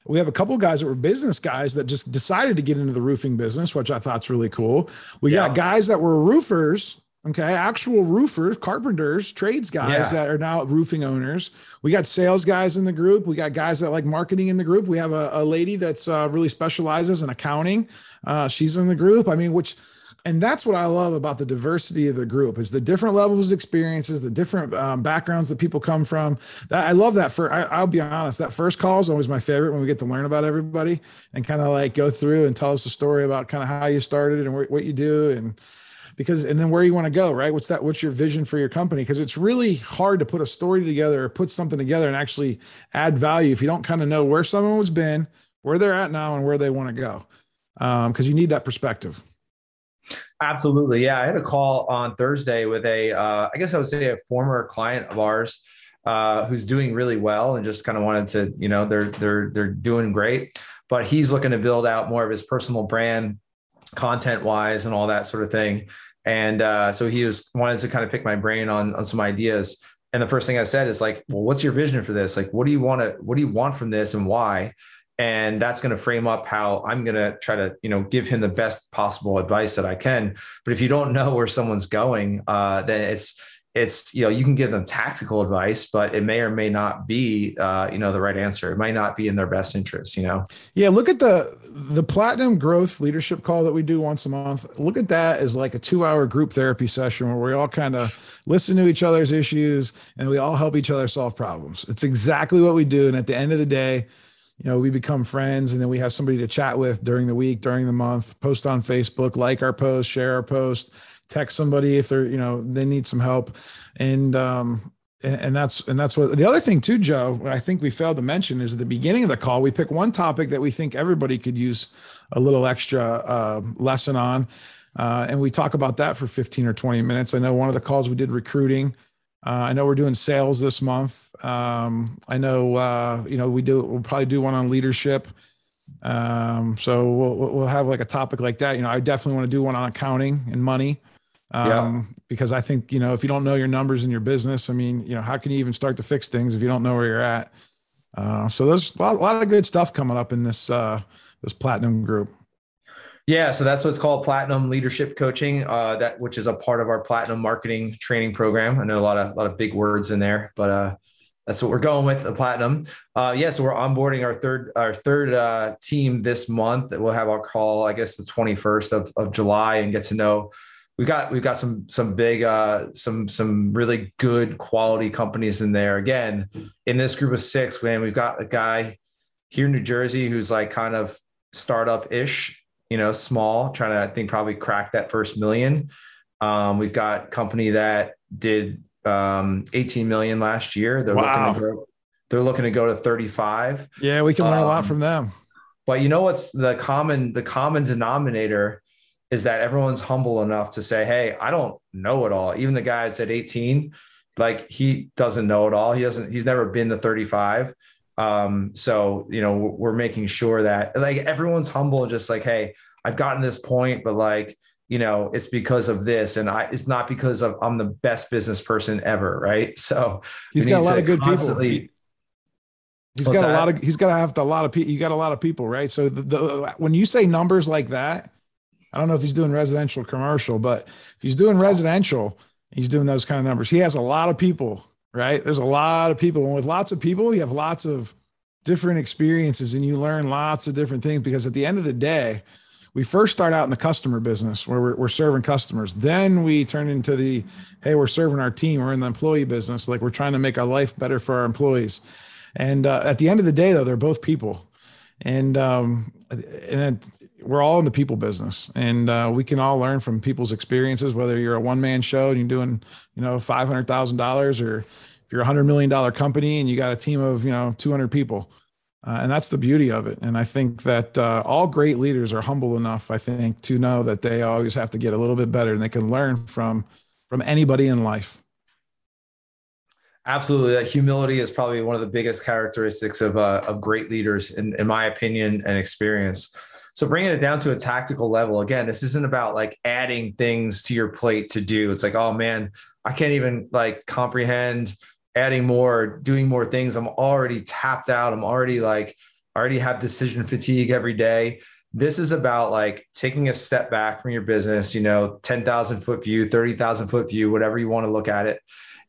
S3: We have a couple guys that were business guys that just decided to get into the roofing business, which I thought's really cool. We yeah. got guys that were roofers Okay, actual roofers, carpenters, trades guys yeah. that are now roofing owners. We got sales guys in the group. We got guys that like marketing in the group. We have a, a lady that's uh, really specializes in accounting. Uh, she's in the group. I mean, which, and that's what I love about the diversity of the group is the different levels of experiences, the different um, backgrounds that people come from. That I love that. For I, will be honest, that first call is always my favorite when we get to learn about everybody and kind of like go through and tell us a story about kind of how you started and what you do and because and then where you want to go right what's that what's your vision for your company because it's really hard to put a story together or put something together and actually add value if you don't kind of know where someone's been where they're at now and where they want to go because um, you need that perspective
S2: absolutely yeah i had a call on thursday with a uh, I guess i would say a former client of ours uh, who's doing really well and just kind of wanted to you know they're they're they're doing great but he's looking to build out more of his personal brand content wise and all that sort of thing. And uh, so he was wanted to kind of pick my brain on on some ideas. And the first thing I said is like, well, what's your vision for this? Like, what do you want to what do you want from this and why? And that's going to frame up how I'm going to try to, you know, give him the best possible advice that I can. But if you don't know where someone's going, uh, then it's it's you know you can give them tactical advice but it may or may not be uh, you know the right answer. It might not be in their best interest you know?
S3: Yeah look at the the platinum growth leadership call that we do once a month. Look at that as like a two hour group therapy session where we all kind of listen to each other's issues and we all help each other solve problems. It's exactly what we do. And at the end of the day you know we become friends and then we have somebody to chat with during the week during the month post on facebook like our post share our post text somebody if they're you know they need some help. And um and, and that's and that's what the other thing too joe i think we failed to mention is at the beginning of the call we pick one topic that we think everybody could use a little extra uh, lesson on. Uh, and we talk about that for 15 or 20 minutes. I know one of the calls we did recruiting uh, I know we're doing sales this month. Um, I know, uh, you know, we do, we'll probably do one on leadership. Um, so we'll, we'll have like a topic like that. You know, I definitely want to do one on accounting and money um, yeah. because I think, you know, if you don't know your numbers in your business, I mean, you know, how can you even start to fix things if you don't know where you're at? Uh, so there's a lot, a lot, of good stuff coming up in this, uh, this platinum group.
S2: Yeah, so that's what's called Platinum Leadership Coaching, uh, that which is a part of our Platinum Marketing Training Program. I know a lot of a lot of big words in there, but uh, that's what we're going with the Platinum. Uh, yeah, so we're onboarding our third our third uh, team this month. We'll have our call, I guess, the twenty first of, of July, and get to know we've got we've got some some big uh some some really good quality companies in there again in this group of six man we've got a guy here in new jersey who's like kind of startup ish you know small trying to i think probably crack that first million um, we've got company that did um, 18 million last year they're wow. looking to grow, they're looking to go to 35
S3: yeah we can learn um, a lot um, from them
S2: but you know what's the common the common denominator is that everyone's humble enough to say, Hey, I don't know it all. Even the guy that said 18, like he doesn't know it all. He doesn't, he's never been to 35. Um, so, you know, we're making sure that like everyone's humble and just like, Hey, I've gotten this point, but like, you know, it's because of this. And I, it's not because of I'm the best business person ever. Right. So
S3: he's got a lot of good people. He, has got that? a lot of, he's got to have a lot of people. You got a lot of people, right? So the, the, when you say numbers like that, I don't know if he's doing residential commercial, but if he's doing residential, he's doing those kind of numbers. He has a lot of people, right? There's a lot of people. And with lots of people, you have lots of different experiences and you learn lots of different things because at the end of the day, we first start out in the customer business where we're, we're serving customers. Then we turn into the, hey, we're serving our team. We're in the employee business. Like we're trying to make our life better for our employees. And uh, at the end of the day, though, they're both people. And um, and we're all in the people business and uh, we can all learn from people's experiences whether you're a one-man show and you're doing you know $500000 or if you're a $100 million company and you got a team of you know 200 people. Uh, and that's the beauty of it. And i think that uh, all great leaders are humble enough i think to know that they always have to get a little bit better and they can learn from from anybody in life.
S2: Absolutely. That humility is probably one of the biggest characteristics of, uh, of great leaders in, in my opinion and experience so bringing it down to a tactical level, again, this isn't about like adding things to your plate to do. It's like, oh man, I can't even like comprehend adding more, doing more things. I'm already tapped out. I'm already like, I already have decision fatigue every day. This is about like taking a step back from your business, you know, 10,000 foot view, 30,000 foot view, whatever you want to look at it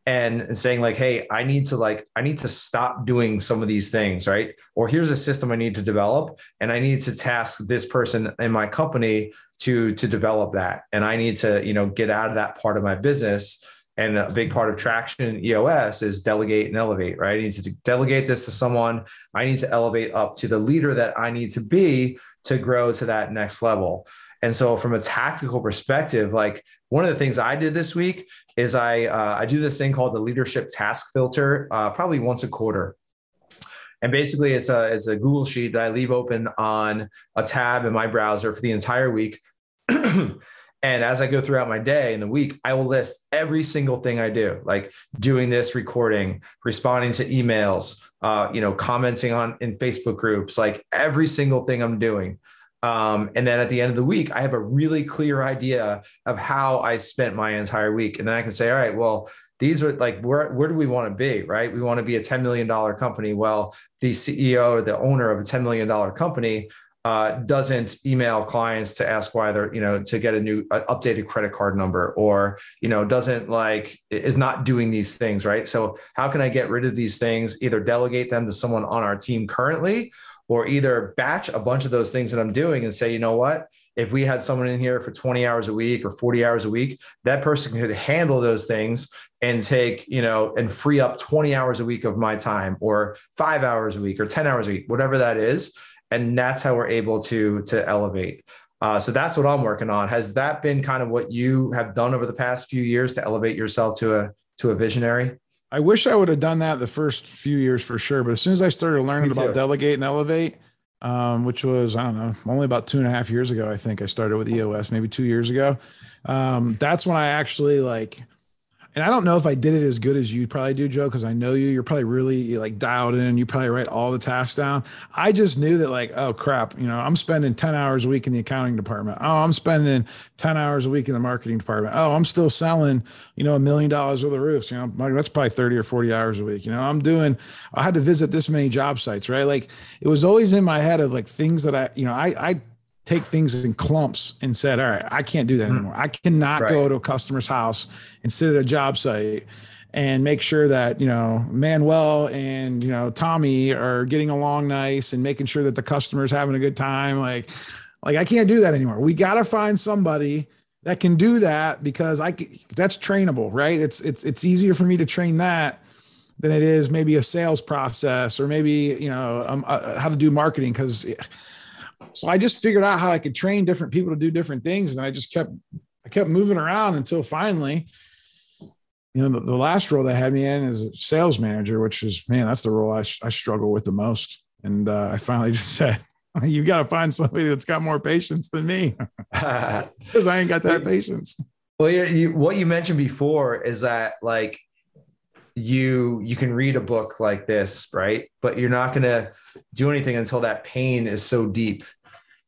S2: and saying like hey i need to like i need to stop doing some of these things right? Or here's a system i need to develop and i need to task this person in my company to to develop that. And i need to you know get out of that part of my business. And a big part of traction eos is delegate and elevate right? I need to delegate this to someone. I need to elevate up to the leader that i need to be to grow to that next level. And so, from a tactical perspective, like one of the things I did this week is I uh, I do this thing called the leadership task filter, uh, probably once a quarter. And basically, it's a it's a Google sheet that I leave open on a tab in my browser for the entire week. and as I go throughout my day in the week, I will list every single thing I do, like doing this recording, responding to emails, uh, you know, commenting on in Facebook groups, like every single thing I'm doing. Um, and then at the end of the week, I have a really clear idea of how I spent my entire week. And then I can say, all right, well, these are like, where, where do we want to be? Right. We want to be a $10 million company. Well, the CEO or the owner of a $10 million company uh, doesn't email clients to ask why they're, you know, to get a new uh, updated credit card number or, you know, doesn't like, is not doing these things, right? So, how can I get rid of these things? Either delegate them to someone on our team currently, or either batch a bunch of those things that I'm doing and say, you know what? If we had someone in here for 20 hours a week or 40 hours a week, that person could handle those things and take, you know, and free up 20 hours a week of my time or five hours a week or 10 hours a week, whatever that is. And that's how we're able to to elevate. Uh, so that's what i'm working on. Has that been kind of what you have done over the past few years to elevate yourself to a to a visionary
S3: i wish i would have done that the first few years for sure but as soon as i started learning about delegate and elevate um, which was i don't know only about two and a half years ago i think i started with eos maybe two years ago um, that's when i actually like and I don't know if I did it as good as you probably do, Joe, because I know you. You're probably really like dialed in. You probably write all the tasks down. I just knew that, like, oh crap, you know, I'm spending 10 hours a week in the accounting department. Oh, I'm spending 10 hours a week in the marketing department. Oh, I'm still selling, you know, a million dollars worth of roofs. You know, that's probably 30 or 40 hours a week. You know, I'm doing, I had to visit this many job sites, right? Like it was always in my head of like things that I, you know, I, I take things in clumps and said, all right, I can't do that hmm. anymore. I cannot right. go to a customer's house and sit at a job site and make sure that, you know, Manuel and, you know, Tommy are getting along nice and making sure that the customer's having a good time. Like, like I can't do that anymore. We got to find somebody that can do that because I that's trainable, right? It's, it's, it's easier for me to train that than it is maybe a sales process or maybe, you know, um, uh, how to do marketing. Cause so I just figured out how I could train different people to do different things. And I just kept, I kept moving around until finally, you know, the, the last role they had me in is a sales manager, which is, man, that's the role I, I struggle with the most. And uh, I finally just said, you got to find somebody that's got more patience than me because I ain't got that patience.
S2: Well, you, what you mentioned before is that like you you can read a book like this, right? But you're not going to do anything until that pain is so deep.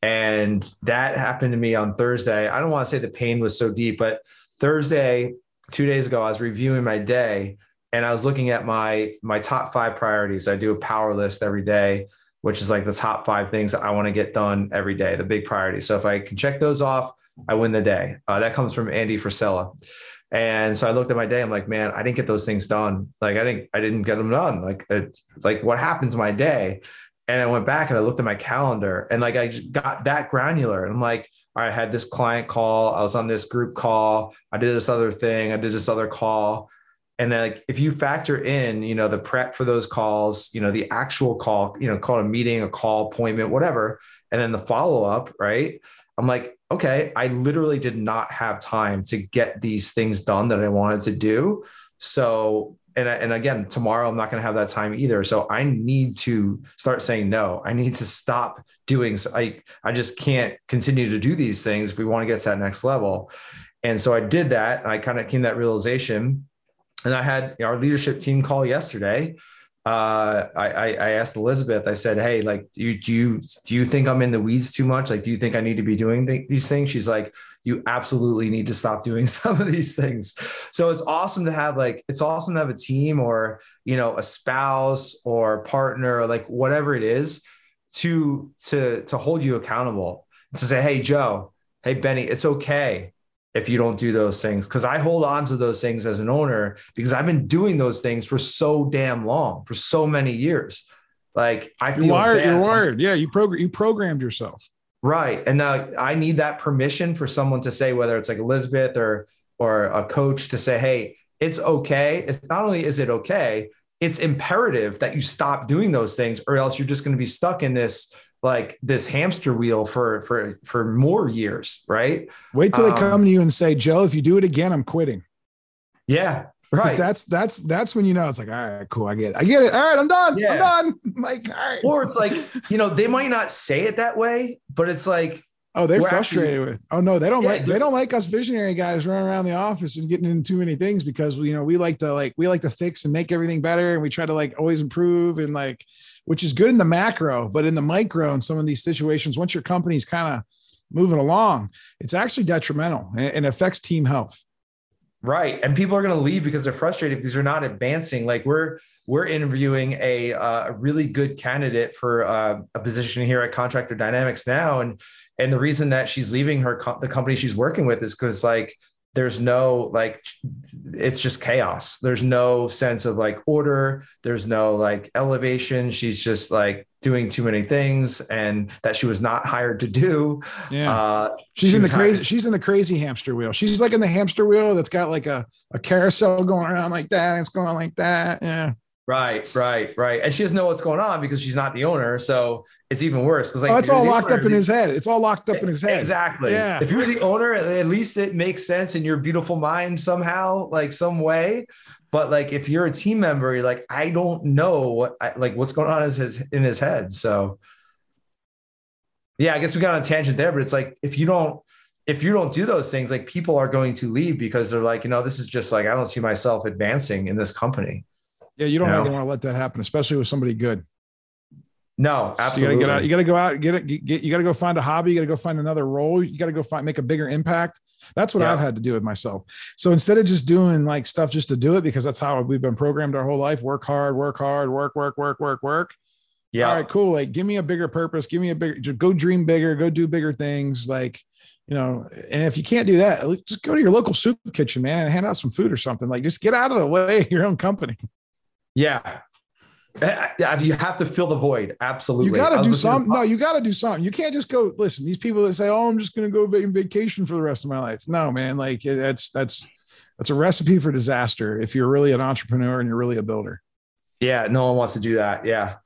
S2: And that happened to me on Thursday. I don't want to say the pain was so deep, but Thursday, two days ago, I was reviewing my day and I was looking at my my top five priorities. I do a power list every day, which is like the top five things I want to get done every day, the big priorities. So if I can check those off, I win the day. Uh, that comes from Andy Frisella. And so I looked at my day. I'm like, man, I didn't get those things done. Like I didn't, I didn't get them done. Like, it, like what happens my day? And I went back and I looked at my calendar and like I got that granular. And I'm like, I had this client call. I was on this group call. I did this other thing. I did this other call. And then like if you factor in, you know, the prep for those calls, you know, the actual call, you know, call a meeting, a call appointment, whatever, and then the follow-up, right? I'm like, okay, I literally did not have time to get these things done that I wanted to do. So, and, and again, tomorrow I'm not going to have that time either. So I need to start saying no. I need to stop doing. So I, I just can't continue to do these things if we want to get to that next level. And so I did that. I kind of came that realization. And I had our leadership team call yesterday uh, I, I asked Elizabeth, I said, Hey, like, do you, do you, do you think I'm in the weeds too much? Like, do you think I need to be doing th- these things? She's like, you absolutely need to stop doing some of these things. So it's awesome to have like, it's awesome to have a team or, you know, a spouse or partner, or like whatever it is to, to, to hold you accountable to say, Hey, Joe, Hey, Benny, it's okay if you don't do those things. Because i hold on to those things as an owner because i've been doing those things for so damn long for so many years. Like i feel
S3: you're wired, you're wired. yeah you program you programmed yourself.
S2: Right. And now i need that permission for someone to say whether it's like elizabeth or or a coach to say hey it's okay. It's not only is it okay it's imperative that you stop doing those things or else you're just going to be stuck in this like this hamster wheel for for for more years, right?
S3: Wait till um, they come to you and say, Joe, if you do it again, I'm quitting.
S2: Yeah. Right.
S3: That's that's that's when you know it's like, all right, cool. I get it. I get it. All right, I'm done. Yeah. I'm done. like, all right.
S2: Or it's like, you know, they might not say it that way, but it's like,
S3: Oh, they're frustrated actually, with. Oh no, they don't yeah, like they don't like us visionary guys running around the office and getting into too many things because you know we like to like we like to fix and make everything better and we try to like always improve and like which is good in the macro, but in the micro, in some of these situations, once your company's kind of moving along, it's actually detrimental and, affects team health.
S2: Right. And people are going to leave because they're frustrated because they're not advancing. Like we're we're interviewing a, uh, a really good candidate for uh, a position here at Contractor Dynamics now, and and the reason that she's leaving her the company she's working with is because like there's no like it's just chaos. There's no sense of like order. There's no like elevation. She's just like doing too many things and that she was not hired to do.
S3: Yeah. Uh, she's she in the crazy hired. she's in the crazy hamster wheel. She's like in the hamster wheel that's got like a, a carousel going around like that it's going like that. Yeah
S2: Right, right, right. And she doesn't know what's going on because she's not the owner. So it's even worse because like
S3: oh, it's all locked owner, up in his head. It's all locked up in his head.
S2: Exactly. Yeah. If you're the owner, at least it makes sense in your beautiful mind somehow, like some way. But like if you're a team member, you're like, I don't know what I, like what's going on in his in his head. So yeah, I guess we got on a tangent there, but it's like if you don't if you don't do those things, like people are going to leave because they're like, you know, this is just like I don't see myself advancing in this company.
S3: Yeah, you don't you ever want to let that happen, especially with somebody good.
S2: No, absolutely.
S3: So you gotta get out. You gotta go out. Get it. Get. You gotta go find a hobby. You gotta go find another role. You gotta go find make a bigger impact. That's what yeah. I've had to do with myself. So instead of just doing like stuff just to do it, because that's how we've been programmed our whole life: work hard, work hard, work, work, work, work, work. Yeah. All right. Cool. Like, give me a bigger purpose. Give me a bigger. Just go dream bigger. Go do bigger things. Like, you know. And if you can't do that, just go to your local soup kitchen, man, and hand out some food or something. Like, just get out of the way of your own company.
S2: Yeah. Eh, eh, you have to fill the void. Absolutely.
S3: You got to do something. No, you got to do something. You can't just go listen. These people that say, "Oh, I'm just going to go vacation for the rest of my life." No, man. Like eh, that's that's that's a recipe for disaster. If you're really an entrepreneur and you're really a builder.
S2: Yeah, no one wants to do that. Yeah.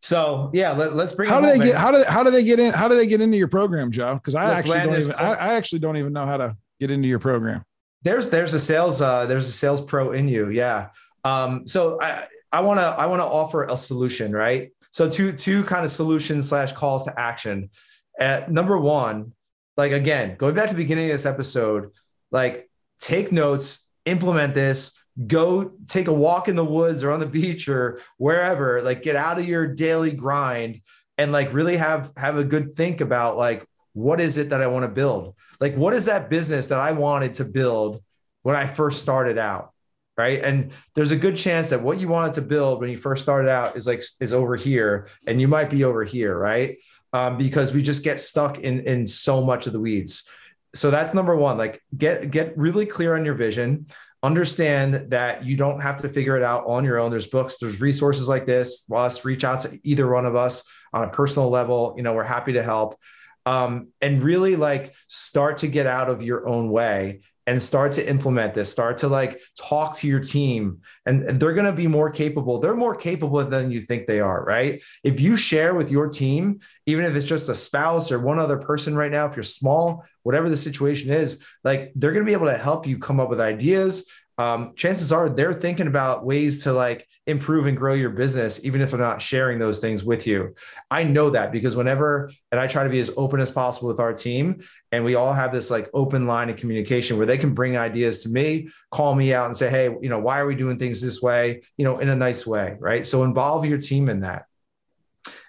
S2: So yeah, let, us bring.
S3: How do they get? How do how do they get in? How do they get into your program, Joe? Because I let's actually don't even. I, I actually don't even know how to get into your program.
S2: There's there's a sales uh there's a sales pro in you. Yeah. Um. So I I want to I want to offer a solution, right? So two two kind of solutions slash calls to action. At number one, like again, going back to the beginning of this episode, like take notes, implement this, go take a walk in the woods or on the beach or wherever, like get out of your daily grind and like really have have a good think about like what is it that I want to build? Like what is that business that I wanted to build when I first started out? Right? And there's a good chance that what you wanted to build when you first started out is like is over here and you might be over here right? Um, because we just get stuck in in so much of the weeds. So that's number one like get get really clear on your vision. Understand that you don't have to figure it out on your own. There's books there's resources like this. Us reach out to either one of us on a personal level. You know we're happy to help. Um, and really like start to get out of your own way and start to implement this start to like talk to your team and, and they're going to be more capable. They're more capable than you think they are right? If you share with your team even if it's just a spouse or one other person right now if you're small whatever the situation is like they're going to be able to help you come up with ideas um, chances are they're thinking about ways to like improve and grow your business, even if they're not sharing those things with you. I know that because whenever, and I try to be as open as possible with our team, and we all have this like open line of communication where they can bring ideas to me, call me out and say, hey, you know, why are we doing things this way? You know, in a nice way, right? So involve your team in that.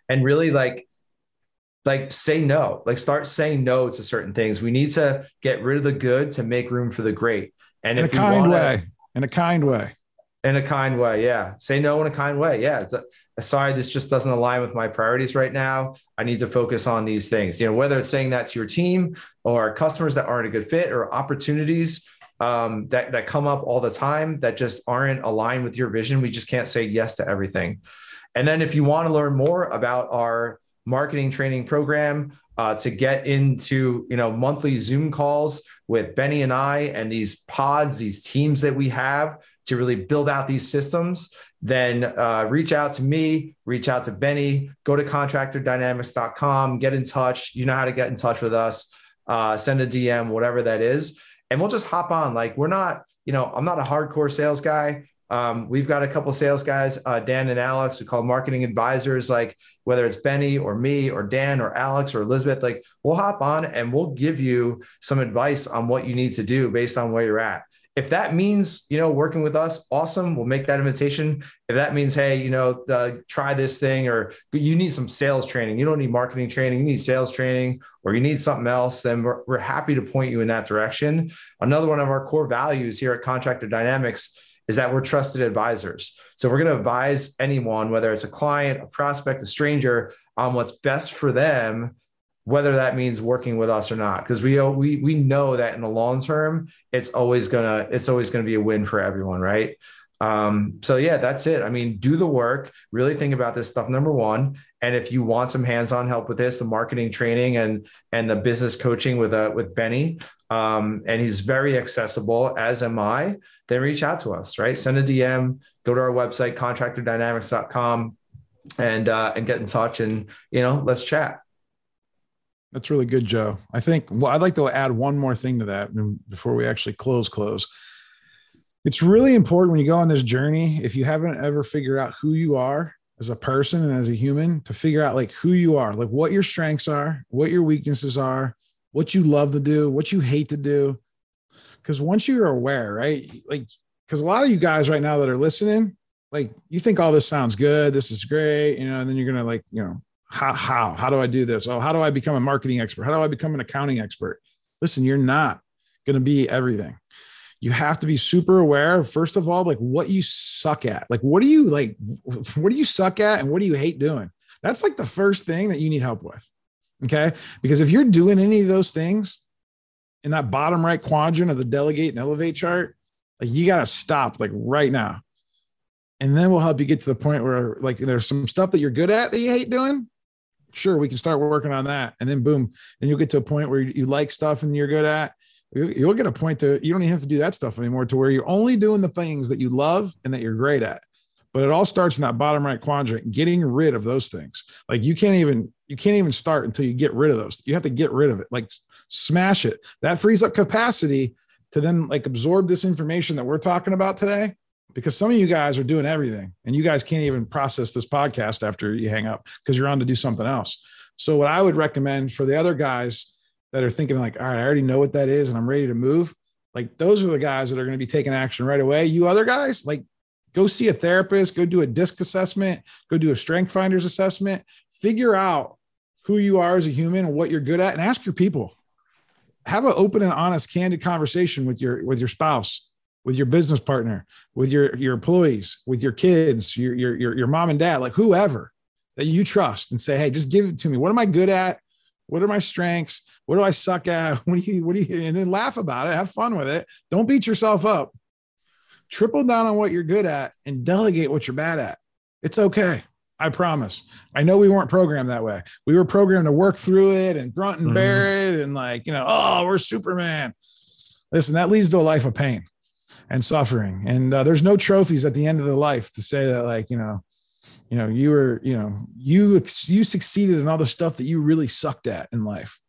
S2: And really like, like say no, like start saying no to certain things. We need to get rid of the good to make room for the great. And
S3: in
S2: if
S3: a kind wanna, way, in a kind way,
S2: in a kind way, yeah. Say no in a kind way, yeah. A, sorry, this just doesn't align with my priorities right now. I need to focus on these things. You know, whether it's saying that to your team or customers that aren't a good fit or opportunities um, that that come up all the time that just aren't aligned with your vision. We just can't say yes to everything. And then if you want to learn more about our marketing training program uh, to get into you know monthly zoom calls with benny and i and these pods these teams that we have to really build out these systems. Then uh, reach out to me reach out to benny go to contractordynamics.com get in touch. You know how to get in touch with us. Uh, send a dm whatever that is. And we'll just hop on. Like we're not you know i'm not a hardcore sales guy um, we've got a couple sales guys, uh, Dan and Alex. We call marketing advisors. Like whether it's Benny or me or Dan or Alex or Elizabeth, like we'll hop on and we'll give you some advice on what you need to do based on where you're at. if that means, you know, working with us, awesome. We'll make that invitation. If that means, hey, you know, uh, try this thing or you need some sales training, you don't need marketing training, you need sales training or you need something else, then we're, we're happy to point you in that direction. Another one of our core values here at Contractor Dynamics is that we're trusted advisors. So we're going to advise anyone, whether it's a client, a prospect, a stranger, on what's best for them whether that means working with us or not. Because we we we know that in the long term it's always gonna it's always gonna be a win for everyone right? Um, so yeah that's it. I mean do the work really think about this stuff number one. And if you want some hands-on help with this the marketing training and and the business coaching with uh with benny um, and he's very accessible as am i then reach out to us right send a dm go to our website contractordynamics.com and uh, and get in touch and you know let's chat
S3: that's really good, Joe. I think well, I'd like to add one more thing to that before we actually close. Close. It's really important when you go on this journey. If you haven't ever figured out who you are as a person and as a human, to figure out like who you are, like what your strengths are, what your weaknesses are, what you love to do, what you hate to do. Because once you're aware, right, like because a lot of you guys right now that are listening, like you think all this sounds good, this is great, you know, and then you're gonna like you know how, how, how do I do this? Oh, how do I become a marketing expert? How do I become an accounting expert? Listen, you're not going to be everything. You have to be super aware, first of all, like what you suck at. Like, what do you like? What do you suck at? And what do you hate doing? That's like the first thing that you need help with. Okay. Because if you're doing any of those things in that bottom right quadrant of the delegate and elevate chart, like you got to stop like right now. And then we'll help you get to the point where like there's some stuff that you're good at that you hate doing sure we can start working on that and then boom then you'll get to a point where you, like stuff and you're good at you'll get a point to you don't even have to do that stuff anymore to where you're only doing the things that you love and that you're great at but it all starts in that bottom right quadrant getting rid of those things like you can't even you can't even start until you get rid of those you have to get rid of it like smash it that frees up capacity to then like absorb this information that we're talking about today because some of you guys are doing everything and you guys can't even process this podcast after you hang up because you're on to do something else. So, what I would recommend for the other guys that are thinking, like, all right, I already know what that is and I'm ready to move, like, those are the guys that are going to be taking action right away. You other guys, like, go see a therapist, go do a disc assessment, go do a strength finders assessment, figure out who you are as a human and what you're good at, and ask your people. Have an open and honest, candid conversation with your with your spouse with your business partner, with your your employees, with your kids, your your your, mom and dad, like whoever that you trust, and say, hey, just give it to me. What am I good at? What are my strengths? What do I suck at? What do you what do you and then laugh about it, have fun with it. Don't beat yourself up. Triple down on what you're good at and delegate what you're bad at. It's okay. I promise. I know we weren't programmed that way. We were programmed to work through it and grunt and bear mm-hmm. it and like, you know, oh, we're Superman. Listen, that leads to a life of pain and suffering. And uh, there's no trophies at the end of the life to say that, like, you know, you know, you were, you know, you you succeeded in all the stuff that you really sucked at in life.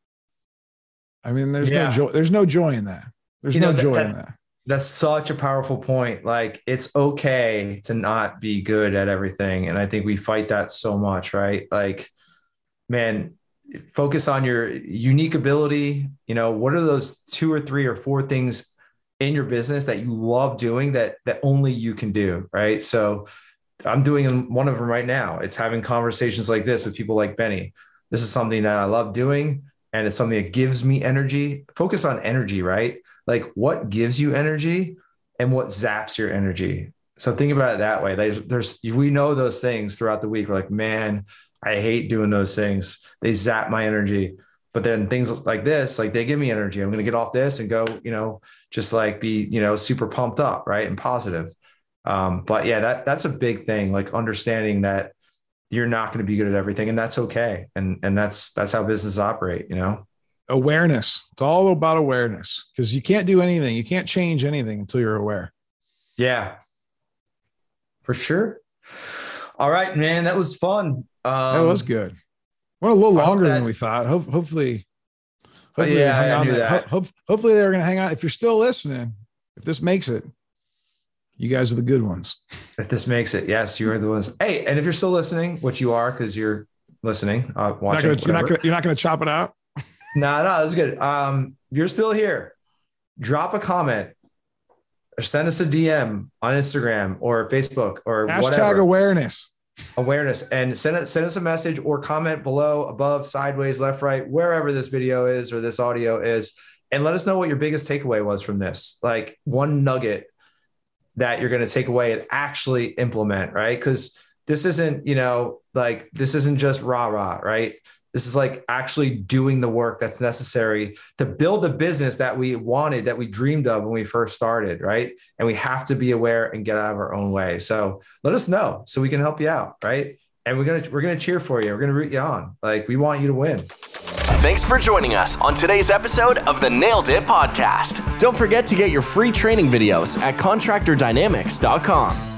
S3: I mean, there's yeah. no joy. There's no joy in that. There's you no know, joy that, in that.
S2: That's such a powerful point. Like, it's okay to not be good at everything, and I think we fight that so much, right? Like, man, focus on your unique ability. You know, what are those two or three or four things in your business that you love doing that that only you can do right so i'm doing one of them right now it's having conversations like this with people like benny this is something that i love doing and it's something that gives me energy focus on energy right like what gives you energy and what zaps your energy? So think about it that way. There's, we know those things throughout the week. We're like man i hate doing those things. They zap my energy. But then things like this like they give me energy. I'm to get off this and go you know just like be you know super pumped up right and positive. Um, but yeah that that's a big thing like understanding that you're not going to be good at everything and that's okay. And and that's that's how businesses operate you know
S3: awareness it's all about awareness because you can't do anything you can't change anything until you're aware
S2: yeah for sure all right man that was fun
S3: um, that was good Went a little longer than we thought. Ho- hopefully, hopefully,
S2: yeah, I knew that.
S3: Ho- hopefully, they're going to hang on. If you're still listening, if this makes it, you guys are the good ones.
S2: If this makes it, yes, you are the ones. Hey, and if you're still listening, which you are because you're listening, uh, watching,
S3: you're not gonna, you're not going to chop it out.
S2: No, no, that's good. Um, you're still here. Drop a comment or send us a DM on Instagram or Facebook or
S3: Hashtag
S2: whatever.
S3: awareness.
S2: awareness and send us send us a message or comment below, above, sideways, left, right, wherever this video is or this audio is, and let us know what your biggest takeaway was from this. Like one nugget that you're going to take away and actually implement, right? Because this isn't, you know, like this isn't just rah rah, right? This is like actually doing the work that's necessary to build the business that we wanted, that we dreamed of when we first started, right? And we have to be aware and get out of our own way. So let us know so we can help you out, right? And we're gonna we're gonna cheer for you. We're gonna root you on. Like we want you to win.
S1: Thanks for joining us on today's episode of the Nailed It Podcast. Don't forget to get your free training videos at contractordynamics.com.